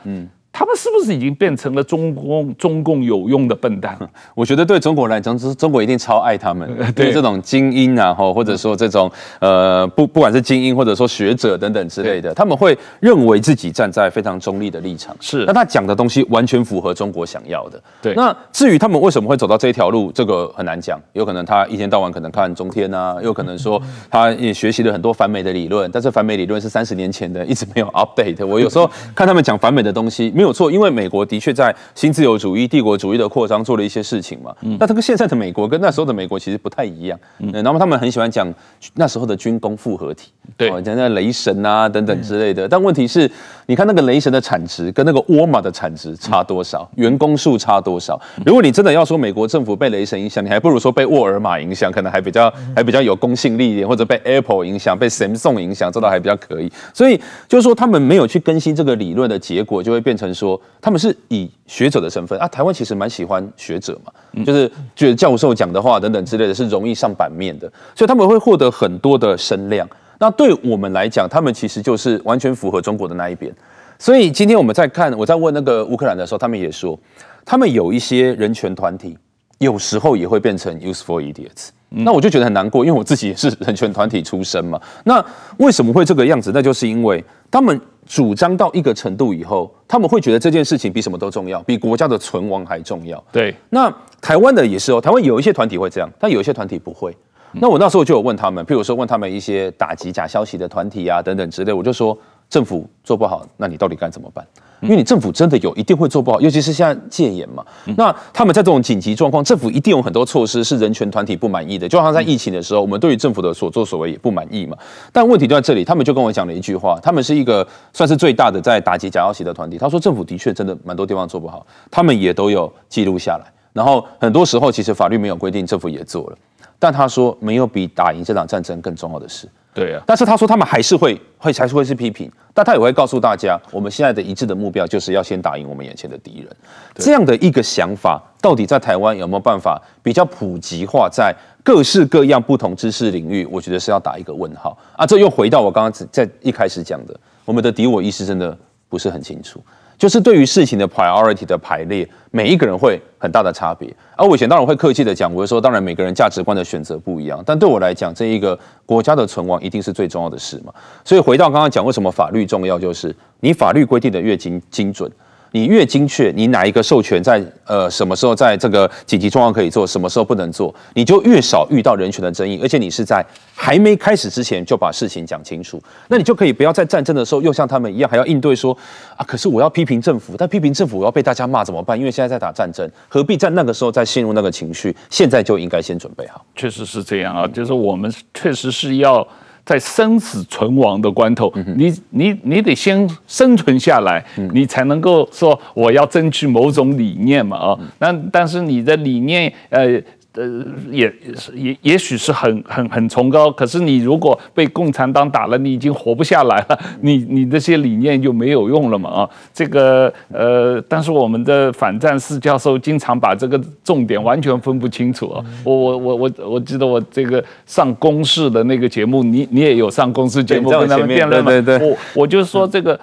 他们是不是已经变成了中共中共有用的笨蛋？我觉得对中国来讲，中国一定超爱他们。对这种精英啊，或者说这种呃，不不管是精英或者说学者等等之类的，他们会认为自己站在非常中立的立场。是，那他讲的东西完全符合中国想要的。对。那至于他们为什么会走到这一条路，这个很难讲。有可能他一天到晚可能看中天啊，有可能说 他也学习了很多反美的理论，但是反美理论是三十年前的，一直没有 update。我有时候看他们讲反美的东西，没有错，因为美国的确在新自由主义、帝国主义的扩张做了一些事情嘛。嗯，那这个现在的美国跟那时候的美国其实不太一样。嗯，然后他们很喜欢讲那时候的军工复合体，对，讲那雷神啊等等之类的。但问题是，你看那个雷神的产值跟那个沃尔玛的产值差多少？员工数差多少？如果你真的要说美国政府被雷神影响，你还不如说被沃尔玛影响，可能还比较还比较有公信力一点，或者被 Apple 影响、被 Samsung 影响，这倒还比较可以。所以就是说，他们没有去更新这个理论的结果，就会变成说。他们是以学者的身份啊，台湾其实蛮喜欢学者嘛，就是觉得教授讲的话等等之类的是容易上版面的，所以他们会获得很多的声量。那对我们来讲，他们其实就是完全符合中国的那一边。所以今天我们在看，我在问那个乌克兰的时候，他们也说，他们有一些人权团体，有时候也会变成 useful idiots。那我就觉得很难过，因为我自己也是人权团体出身嘛。那为什么会这个样子？那就是因为他们。主张到一个程度以后，他们会觉得这件事情比什么都重要，比国家的存亡还重要。对，那台湾的也是哦，台湾有一些团体会这样，但有一些团体不会。那我那时候就有问他们，譬如说问他们一些打击假消息的团体啊等等之类，我就说。政府做不好，那你到底该怎么办？因为你政府真的有一定会做不好，尤其是现在戒严嘛。那他们在这种紧急状况，政府一定有很多措施是人权团体不满意的。就好像在疫情的时候，我们对于政府的所作所为也不满意嘛。但问题就在这里，他们就跟我讲了一句话：他们是一个算是最大的在打击假消息的团体。他说，政府的确真的蛮多地方做不好，他们也都有记录下来。然后很多时候，其实法律没有规定，政府也做了。但他说没有比打赢这场战争更重要的事。对啊，但是他说他们还是会会还是会是批评，但他也会告诉大家，我们现在的一致的目标就是要先打赢我们眼前的敌人。这样的一个想法，到底在台湾有没有办法比较普及化，在各式各样不同知识领域？我觉得是要打一个问号啊！这又回到我刚刚在一开始讲的，我们的敌我意识真的不是很清楚。就是对于事情的 priority 的排列，每一个人会很大的差别。而我以前当然会客气的讲，我会说，当然每个人价值观的选择不一样，但对我来讲，这一个国家的存亡一定是最重要的事嘛。所以回到刚刚讲，为什么法律重要，就是你法律规定的越精精准。你越精确，你哪一个授权在呃什么时候在这个紧急状况可以做，什么时候不能做，你就越少遇到人权的争议，而且你是在还没开始之前就把事情讲清楚，那你就可以不要在战争的时候又像他们一样还要应对说啊，可是我要批评政府，但批评政府我要被大家骂怎么办？因为现在在打战争，何必在那个时候再陷入那个情绪？现在就应该先准备好。确实是这样啊，就是我们确实是要。在生死存亡的关头，你你你得先生存下来，你才能够说我要争取某种理念嘛啊。那但是你的理念，呃。呃，也也也许是很很很崇高，可是你如果被共产党打了，你已经活不下来了，你你这些理念就没有用了嘛啊，这个呃，但是我们的反战四教授经常把这个重点完全分不清楚啊。我我我我我记得我这个上公视的那个节目，你你也有上公视节目跟他们辩论嘛？对对对，我我就说这个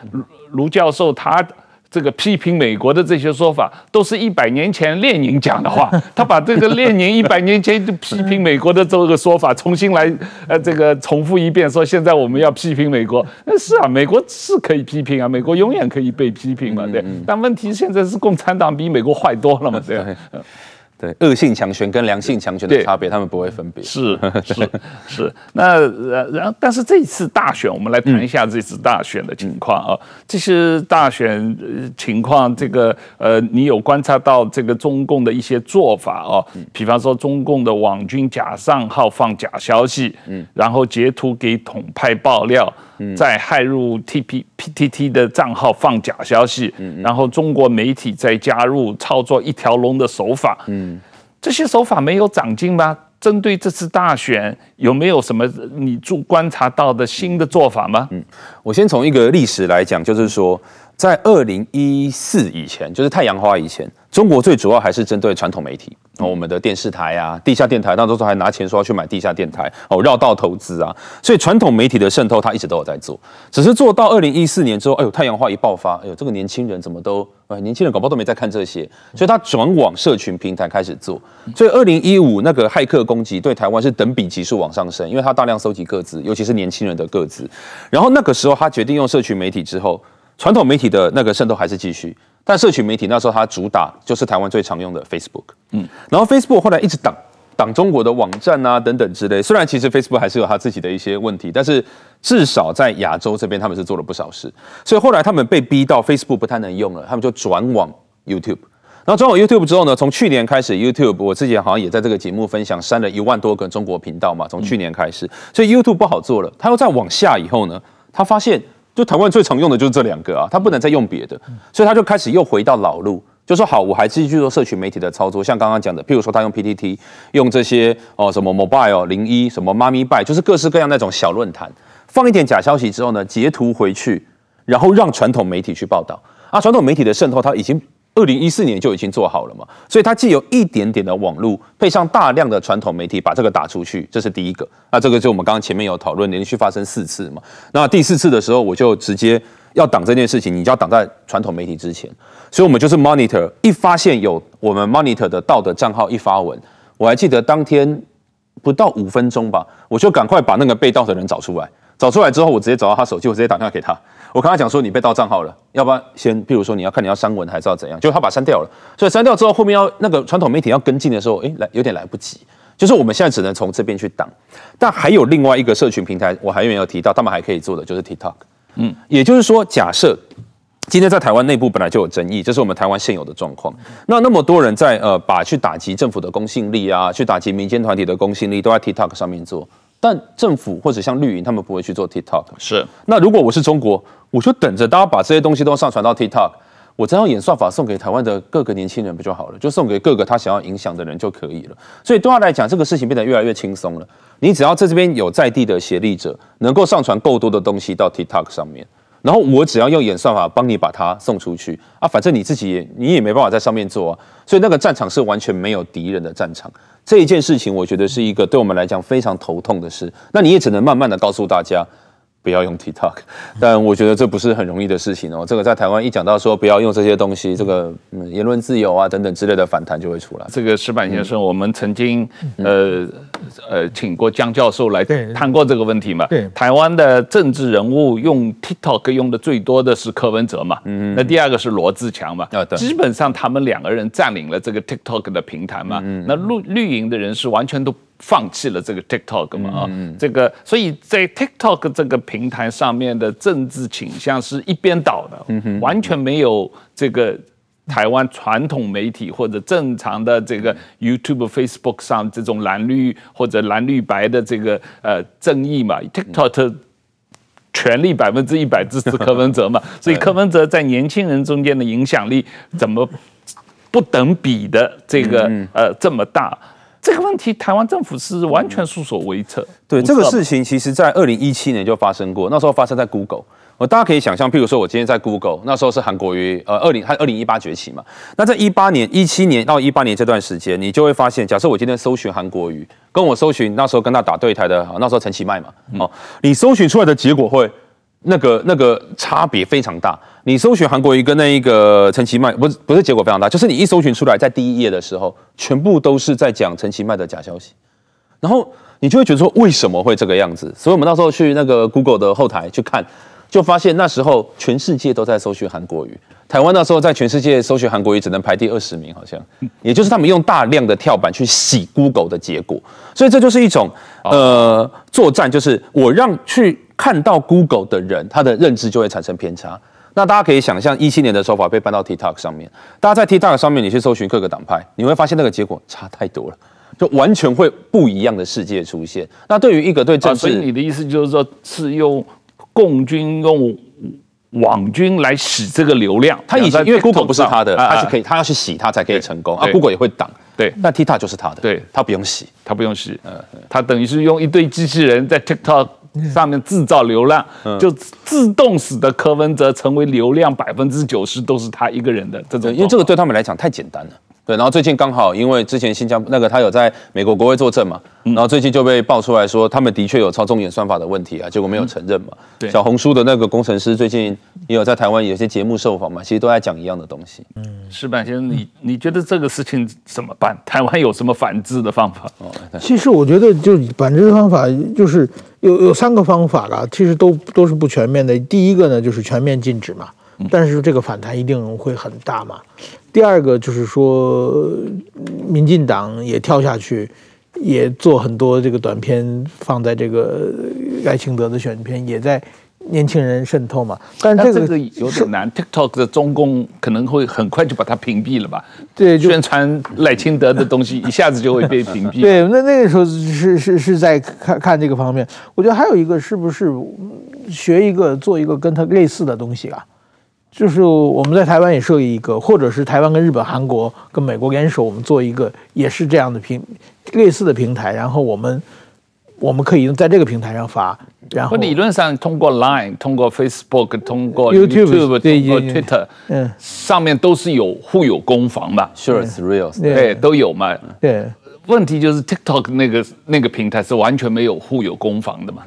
卢教授他。这个批评美国的这些说法，都是一百年前列宁讲的话。他把这个列宁一百年前就批评美国的这个说法，重新来呃这个重复一遍，说现在我们要批评美国。那是啊，美国是可以批评啊，美国永远可以被批评嘛，对。但问题现在是共产党比美国坏多了嘛，对。对，恶性强权跟良性强权的差别，他们不会分别。是是是。那然后，但是这一次大选，我们来谈一下这次大选的情况啊。这些大选情况，这个呃，你有观察到这个中共的一些做法哦？比方说，中共的网军假账号放假消息，嗯，然后截图给统派爆料。再骇入 T P P T T 的账号放假消息，然后中国媒体再加入操作一条龙的手法，嗯，这些手法没有长进吗？针对这次大选，有没有什么你注观察到的新的做法吗？嗯，我先从一个历史来讲，就是说。在二零一四以前，就是太阳花以前，中国最主要还是针对传统媒体，哦，我们的电视台啊、地下电台，那时候还拿钱说要去买地下电台，哦，绕道投资啊，所以传统媒体的渗透，它一直都有在做，只是做到二零一四年之后，哎呦，太阳花一爆发，哎呦，这个年轻人怎么都，哎，年轻人搞不好都没在看这些，所以他转往社群平台开始做，所以二零一五那个骇客攻击对台湾是等比级数往上升，因为他大量收集个资，尤其是年轻人的个资，然后那个时候他决定用社群媒体之后。传统媒体的那个渗透还是继续，但社群媒体那时候它主打就是台湾最常用的 Facebook，嗯，然后 Facebook 后来一直挡挡中国的网站啊等等之类，虽然其实 Facebook 还是有它自己的一些问题，但是至少在亚洲这边他们是做了不少事，所以后来他们被逼到 Facebook 不太能用了，他们就转往 YouTube，然后转往 YouTube 之后呢，从去年开始 YouTube 我自己好像也在这个节目分享删了一万多个中国频道嘛，从去年开始，所以 YouTube 不好做了，他又再往下以后呢，他发现。就台湾最常用的就是这两个啊，他不能再用别的，所以他就开始又回到老路，就说好，我还继续做社群媒体的操作，像刚刚讲的，譬如说他用 PTT，用这些哦什么 Mobile 零一什么妈咪拜，就是各式各样那种小论坛，放一点假消息之后呢，截图回去，然后让传统媒体去报道。啊，传统媒体的渗透它已经。二零一四年就已经做好了嘛，所以它既有一点点的网络，配上大量的传统媒体把这个打出去，这是第一个。那这个就我们刚刚前面有讨论，连续发生四次嘛。那第四次的时候，我就直接要挡这件事情，你就要挡在传统媒体之前。所以我们就是 monitor，一发现有我们 monitor 的盗的账号一发文，我还记得当天不到五分钟吧，我就赶快把那个被盗的人找出来。找出来之后，我直接找到他手机，我直接打电话给他。我跟他讲说，你被盗账号了，要不然先，譬如说你要看你要删文还是要怎样？就他把删掉了，所以删掉之后，后面要那个传统媒体要跟进的时候，哎，来有点来不及。就是我们现在只能从这边去挡。但还有另外一个社群平台，我还没有提到，他们还可以做的就是 TikTok。嗯，也就是说，假设今天在台湾内部本来就有争议，这是我们台湾现有的状况。那那么多人在呃把去打击政府的公信力啊，去打击民间团体的公信力，都在 TikTok 上面做。但政府或者像绿营，他们不会去做 TikTok。是。那如果我是中国，我就等着大家把这些东西都上传到 TikTok，我再用演算法送给台湾的各个年轻人不就好了？就送给各个他想要影响的人就可以了。所以对他来讲，这个事情变得越来越轻松了。你只要在这边有在地的协力者，能够上传够多的东西到 TikTok 上面，然后我只要用演算法帮你把它送出去啊，反正你自己也你也没办法在上面做啊。所以那个战场是完全没有敌人的战场。这一件事情，我觉得是一个对我们来讲非常头痛的事。那你也只能慢慢的告诉大家。不要用 TikTok，但我觉得这不是很容易的事情哦。这个在台湾一讲到说不要用这些东西，这个言论自由啊等等之类的反弹就会出来。这个石板先生，我们曾经呃呃请过江教授来谈过这个问题嘛。对，台湾的政治人物用 TikTok 用的最多的是柯文哲嘛。嗯，那第二个是罗志强嘛。啊，对。基本上他们两个人占领了这个 TikTok 的平台嘛。嗯。那绿绿营的人是完全都。放弃了这个 TikTok 嘛啊，这个所以在 TikTok 这个平台上面的政治倾向是一边倒的，嗯、完全没有这个台湾传统媒体或者正常的这个 YouTube、Facebook 上这种蓝绿或者蓝绿白的这个呃正义嘛。TikTok 权力百分之一百支持柯文哲嘛，所以柯文哲在年轻人中间的影响力怎么不等比的这个呃这么大？这个问题，台湾政府是完全束手无策。对这个事情，其实在二零一七年就发生过，那时候发生在 Google。我大家可以想象，譬如说我今天在 Google，那时候是韩国瑜，呃，二零还二零一八崛起嘛。那在一八年、一七年到一八年这段时间，你就会发现，假设我今天搜寻韩国瑜，跟我搜寻那时候跟他打对台的，那时候陈其迈嘛，哦，你搜寻出来的结果会。那个那个差别非常大，你搜寻韩国瑜跟那一个陈其迈，不是不是结果非常大，就是你一搜寻出来，在第一页的时候，全部都是在讲陈其迈的假消息，然后你就会觉得说，为什么会这个样子？所以我们那时候去那个 Google 的后台去看，就发现那时候全世界都在搜寻韩国瑜，台湾那时候在全世界搜寻韩国瑜只能排第二十名，好像，也就是他们用大量的跳板去洗 Google 的结果，所以这就是一种呃作战，就是我让去。看到 Google 的人，他的认知就会产生偏差。那大家可以想象，一七年的手法被搬到 TikTok 上面，大家在 TikTok 上面，你去搜寻各个党派，你会发现那个结果差太多了，就完全会不一样的世界出现。那对于一个对政治，所以你的意思就是说，是用共军用网军来洗这个流量？他以前因为 Google 不是他的，他是可以，他要去洗，他才可以成功啊。Google 也会挡，对，那 TikTok 就是他的，对，他不用洗，他不用洗，嗯，他等于是用一堆机器人在 TikTok。上面制造流量，就自动使得柯文哲成为流量百分之九十都是他一个人的这种，因为这个对他们来讲太简单了。对，然后最近刚好因为之前新疆那个他有在美国国会作证嘛，然后最近就被爆出来说他们的确有操纵演算法的问题啊，结果没有承认嘛。对，小红书的那个工程师最近也有在台湾有些节目受访嘛，其实都在讲一样的东西。嗯，矢板先生，你你觉得这个事情怎么办？台湾有什么反制的方法？哦，其实我觉得就反制的方法就是有有三个方法了，其实都都是不全面的。第一个呢就是全面禁止嘛，但是这个反弹一定会很大嘛。第二个就是说，民进党也跳下去，也做很多这个短片放在这个赖清德的选片，也在年轻人渗透嘛。但是这个，这个有点难，TikTok 的中共可能会很快就把它屏蔽了吧？对，宣传赖清德的东西一下子就会被屏蔽。对，那那个时候是是是在看看这个方面。我觉得还有一个是不是学一个做一个跟他类似的东西啊？就是我们在台湾也设一个，或者是台湾跟日本、韩国跟美国联手，我们做一个也是这样的平类似的平台，然后我们我们可以在这个平台上发，然后理论上通过 Line、通过 Facebook、通过 YouTube、通过 Twitter，嗯，上面都是有互有攻防嘛，Shorts、Reels，对，都有嘛。对，问题就是 TikTok 那个那个平台是完全没有互有攻防的嘛。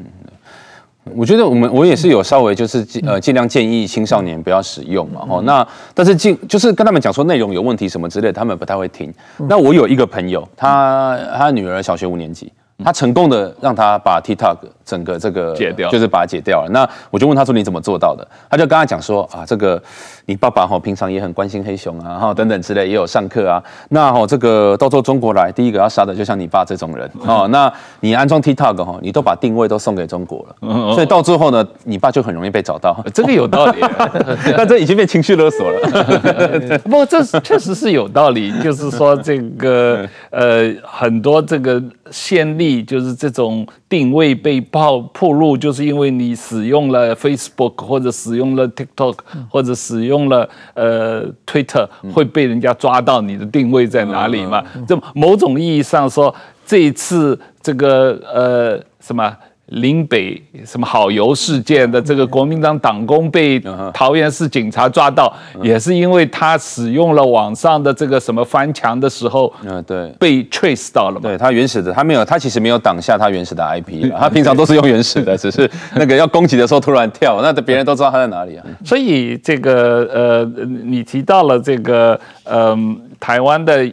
我觉得我们我也是有稍微就是呃尽量建议青少年不要使用嘛哦，那但是尽就是跟他们讲说内容有问题什么之类，他们不太会听。那我有一个朋友，他他女儿小学五年级。他成功的让他把 TikTok 整个这个解掉，就是把它解掉了。那我就问他说：“你怎么做到的？”他就跟他讲说：“啊，这个你爸爸哈平常也很关心黑熊啊，哈等等之类，也有上课啊。那哈这个到时候中国来，第一个要杀的就像你爸这种人哦。那你安装 TikTok 哈，你都把定位都送给中国了，所以到最后呢，你爸就很容易被找到。这个有道理，但这已经被情绪勒索了。不过这确实是有道理，就是说这个呃很多这个。先例就是这种定位被暴暴露，就是因为你使用了 Facebook 或者使用了 TikTok 或者使用了呃 Twitter，会被人家抓到你的定位在哪里嘛？这某种意义上说，这一次这个呃什么？林北什么好油事件的这个国民党党工被桃园市警察抓到，也是因为他使用了网上的这个什么翻墙的时候，嗯，对，被 trace 到了嘛。对他原始的，他没有，他其实没有挡下他原始的 IP，他平常都是用原始的，只是那个要攻击的时候突然跳，那别人都知道他在哪里啊。所以这个呃，你提到了这个嗯。台湾的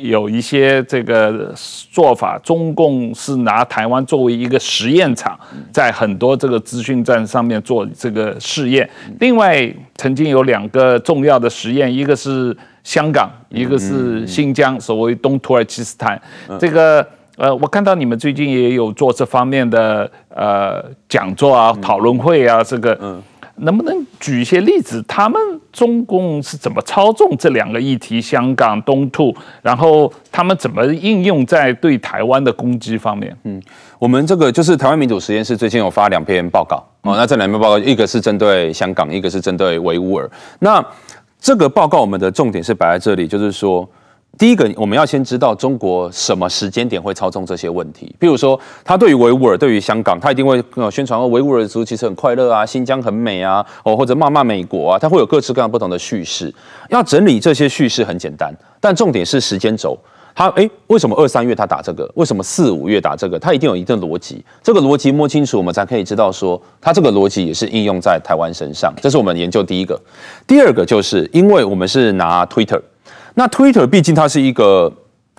有一些这个做法，中共是拿台湾作为一个实验场，在很多这个资讯站上面做这个试验。另外，曾经有两个重要的实验，一个是香港，一个是新疆，所谓东土耳其斯坦。这个呃，我看到你们最近也有做这方面的呃讲座啊、讨论会啊，这个。能不能举一些例子？他们中共是怎么操纵这两个议题？香港、东突，然后他们怎么应用在对台湾的攻击方面？嗯，我们这个就是台湾民主实验室最近有发两篇报告哦。那这两篇报告，一个是针对香港，一个是针对维吾尔。那这个报告我们的重点是摆在这里，就是说。第一个，我们要先知道中国什么时间点会操纵这些问题。比如说，他对于维吾尔、对于香港，他一定会宣传哦，维吾尔族其实很快乐啊，新疆很美啊，哦，或者骂骂美国啊，他会有各式各样不同的叙事。要整理这些叙事很简单，但重点是时间轴。他诶，为什么二三月他打这个？为什么四五月打这个？他一定有一定逻辑。这个逻辑摸清楚，我们才可以知道说，他这个逻辑也是应用在台湾身上。这是我们研究第一个。第二个就是因为我们是拿 Twitter。那 Twitter 毕竟它是一个，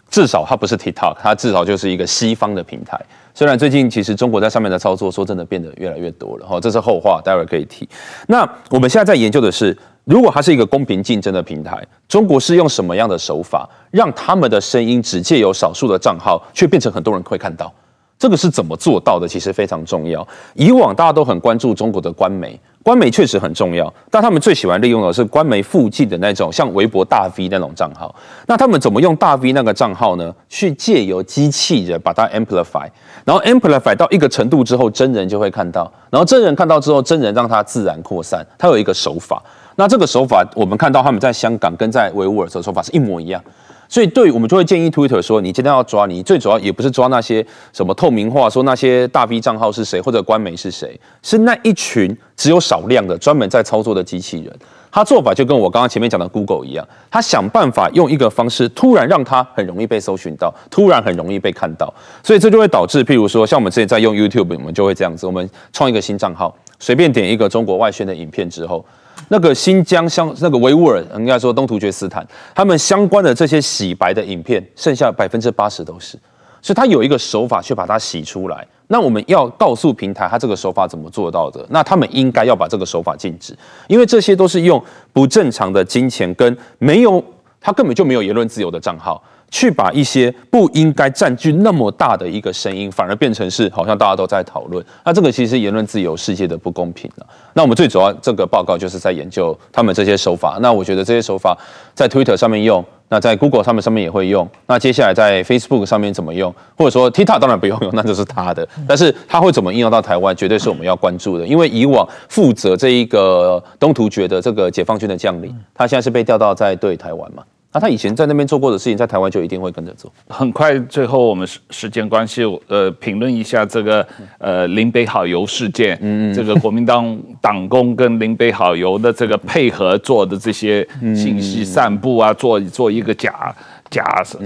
至少它不是 TikTok，它至少就是一个西方的平台。虽然最近其实中国在上面的操作，说真的变得越来越多了哈，这是后话，待会儿可以提。那我们现在在研究的是，如果它是一个公平竞争的平台，中国是用什么样的手法，让他们的声音只借由少数的账号，却变成很多人会看到？这个是怎么做到的？其实非常重要。以往大家都很关注中国的官媒，官媒确实很重要，但他们最喜欢利用的是官媒附近的那种像微博大 V 那种账号。那他们怎么用大 V 那个账号呢？去借由机器人把它 amplify，然后 amplify 到一个程度之后，真人就会看到，然后真人看到之后，真人让它自然扩散。它有一个手法。那这个手法，我们看到他们在香港跟在维吾尔的手法是一模一样。所以，对我们就会建议 Twitter 说，你今天要抓你，最主要也不是抓那些什么透明化，说那些大 V 账号是谁或者官媒是谁，是那一群只有少量的专门在操作的机器人。他做法就跟我刚刚前面讲的 Google 一样，他想办法用一个方式，突然让他很容易被搜寻到，突然很容易被看到。所以这就会导致，譬如说，像我们之前在用 YouTube，我们就会这样子，我们创一个新账号，随便点一个中国外宣的影片之后。那个新疆相那个维吾尔，应该说东突厥斯坦，他们相关的这些洗白的影片，剩下百分之八十都是，所以他有一个手法去把它洗出来。那我们要告诉平台，他这个手法怎么做到的？那他们应该要把这个手法禁止，因为这些都是用不正常的金钱跟没有，他根本就没有言论自由的账号。去把一些不应该占据那么大的一个声音，反而变成是好像大家都在讨论。那这个其实言论自由世界的不公平了。那我们最主要这个报告就是在研究他们这些手法。那我觉得这些手法在 Twitter 上面用，那在 Google 上面上面也会用。那接下来在 Facebook 上面怎么用，或者说 TikTok 当然不用用，那就是他的。但是他会怎么应用到台湾，绝对是我们要关注的。因为以往负责这一个东突厥的这个解放军的将领，他现在是被调到在对台湾嘛。那、啊、他以前在那边做过的事情，在台湾就一定会跟着做。很快，最后我们时时间关系，呃，评论一下这个呃林北好油事件，嗯，这个国民党党工跟林北好油的这个配合做的这些信息散布啊，做做一个假假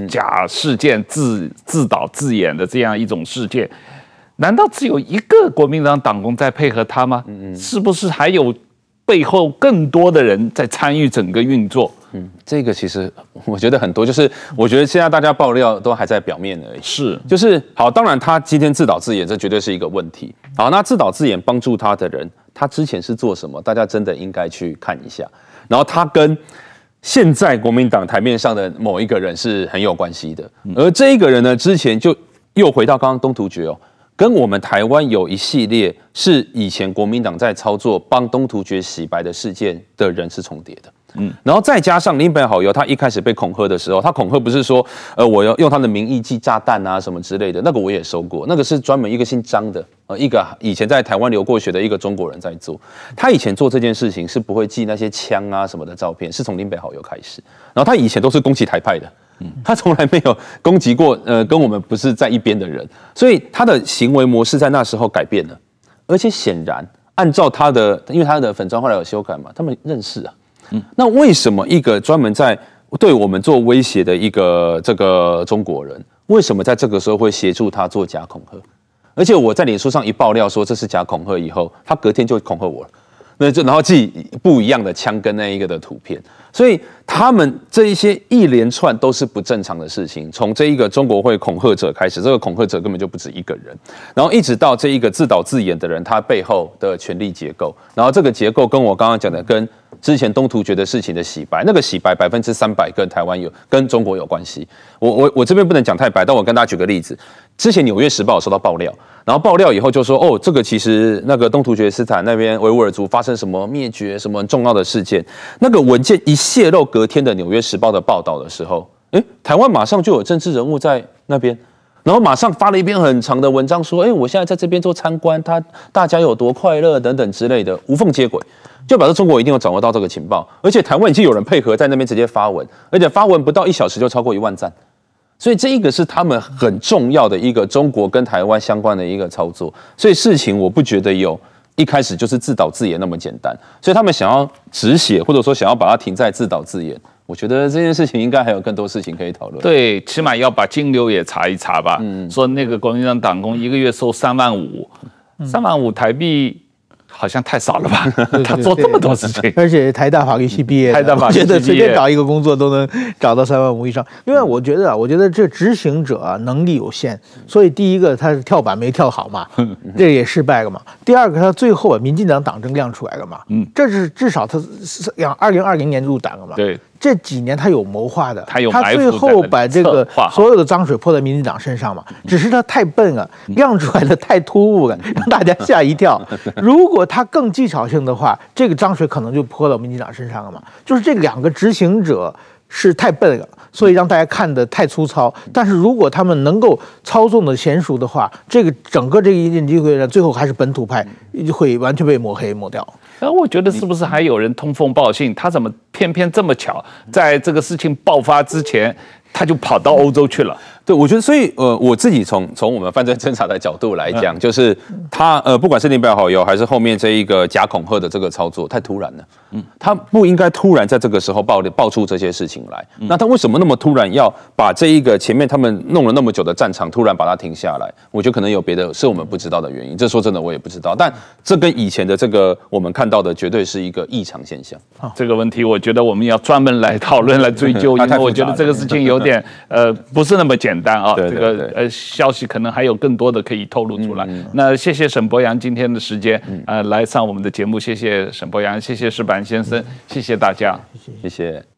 假事件，自自导自演的这样一种事件，难道只有一个国民党党工在配合他吗？嗯，是不是还有背后更多的人在参与整个运作？嗯，这个其实我觉得很多，就是我觉得现在大家爆料都还在表面而已。是，就是好，当然他今天自导自演，这绝对是一个问题。好，那自导自演帮助他的人，他之前是做什么？大家真的应该去看一下。然后他跟现在国民党台面上的某一个人是很有关系的，而这一个人呢，之前就又回到刚刚东突厥哦。跟我们台湾有一系列是以前国民党在操作帮东突厥洗白的事件的人是重叠的。嗯，然后再加上林北好友，他一开始被恐吓的时候，他恐吓不是说，呃，我要用他的名义寄炸弹啊什么之类的，那个我也收过，那个是专门一个姓张的，呃，一个以前在台湾留过学的一个中国人在做。他以前做这件事情是不会寄那些枪啊什么的照片，是从林北好友开始。然后他以前都是攻击台派的，嗯，他从来没有攻击过，呃，跟我们不是在一边的人，所以他的行为模式在那时候改变了，而且显然按照他的，因为他的粉专后来有修改嘛，他们认识啊。嗯，那为什么一个专门在对我们做威胁的一个这个中国人，为什么在这个时候会协助他做假恐吓？而且我在脸书上一爆料说这是假恐吓以后，他隔天就恐吓我了，那就然后寄不一样的枪跟那一个的图片。所以他们这一些一连串都是不正常的事情，从这一个中国会恐吓者开始，这个恐吓者根本就不止一个人，然后一直到这一个自导自演的人，他背后的权力结构，然后这个结构跟我刚刚讲的跟之前东突厥的事情的洗白，那个洗白百分之三百跟台湾有跟中国有关系。我我我这边不能讲太白，但我跟大家举个例子，之前纽约时报收到爆料。然后爆料以后就说，哦，这个其实那个东突厥斯坦那边维吾尔族发生什么灭绝什么重要的事件，那个文件一泄露，隔天的《纽约时报》的报道的时候，诶，台湾马上就有政治人物在那边，然后马上发了一篇很长的文章说，哎，我现在在这边做参观，他大家有多快乐等等之类的，无缝接轨，就表示中国一定有掌握到这个情报，而且台湾已经有人配合在那边直接发文，而且发文不到一小时就超过一万赞。所以这一个是他们很重要的一个中国跟台湾相关的一个操作，所以事情我不觉得有一开始就是自导自演那么简单，所以他们想要止血或者说想要把它停在自导自演，我觉得这件事情应该还有更多事情可以讨论。对，起码要把金流也查一查吧。嗯，说那个国民党党工一个月收三万五，三万五台币。好像太少了吧？他做这么多事情，而且台大法律系毕业，台大法律系随便找一个工作都能找到三万五以上。因为我觉得啊，我觉得这执行者啊能力有限，所以第一个他是跳板没跳好嘛，这也失败了嘛。第二个他最后啊，民进党党政亮出来了嘛，嗯，这是至少他两二零二零年入党了嘛，对。这几年他有谋划的，他有他最后把这个所有的脏水泼在民进党身上嘛，只是他太笨了，亮出来的太突兀了，让大家吓一跳。如果他更技巧性的话，这个脏水可能就泼到民进党身上了嘛。就是这两个执行者是太笨了，所以让大家看得太粗糙。但是如果他们能够操纵的娴熟的话，这个整个这个一定机会呢，最后还是本土派会完全被抹黑抹掉。那我觉得是不是还有人通风报信？他怎么偏偏这么巧，在这个事情爆发之前，他就跑到欧洲去了？对，我觉得，所以呃，我自己从从我们犯罪侦查的角度来讲，就是他呃，不管是林北好友还是后面这一个假恐吓的这个操作，太突然了。嗯，他不应该突然在这个时候爆爆出这些事情来。那他为什么那么突然要把这一个前面他们弄了那么久的战场突然把它停下来？我觉得可能有别的，是我们不知道的原因。这说真的，我也不知道。但这跟以前的这个我们看到的绝对是一个异常现象。好，这个问题我觉得我们要专门来讨论来追究，因为我觉得这个事情有点呃不是那么简单啊。对对对，这个呃消息可能还有更多的可以透露出来。那谢谢沈博洋今天的时间，呃来上我们的节目，谢谢沈博洋，谢谢石板先生，谢谢大家。谢谢。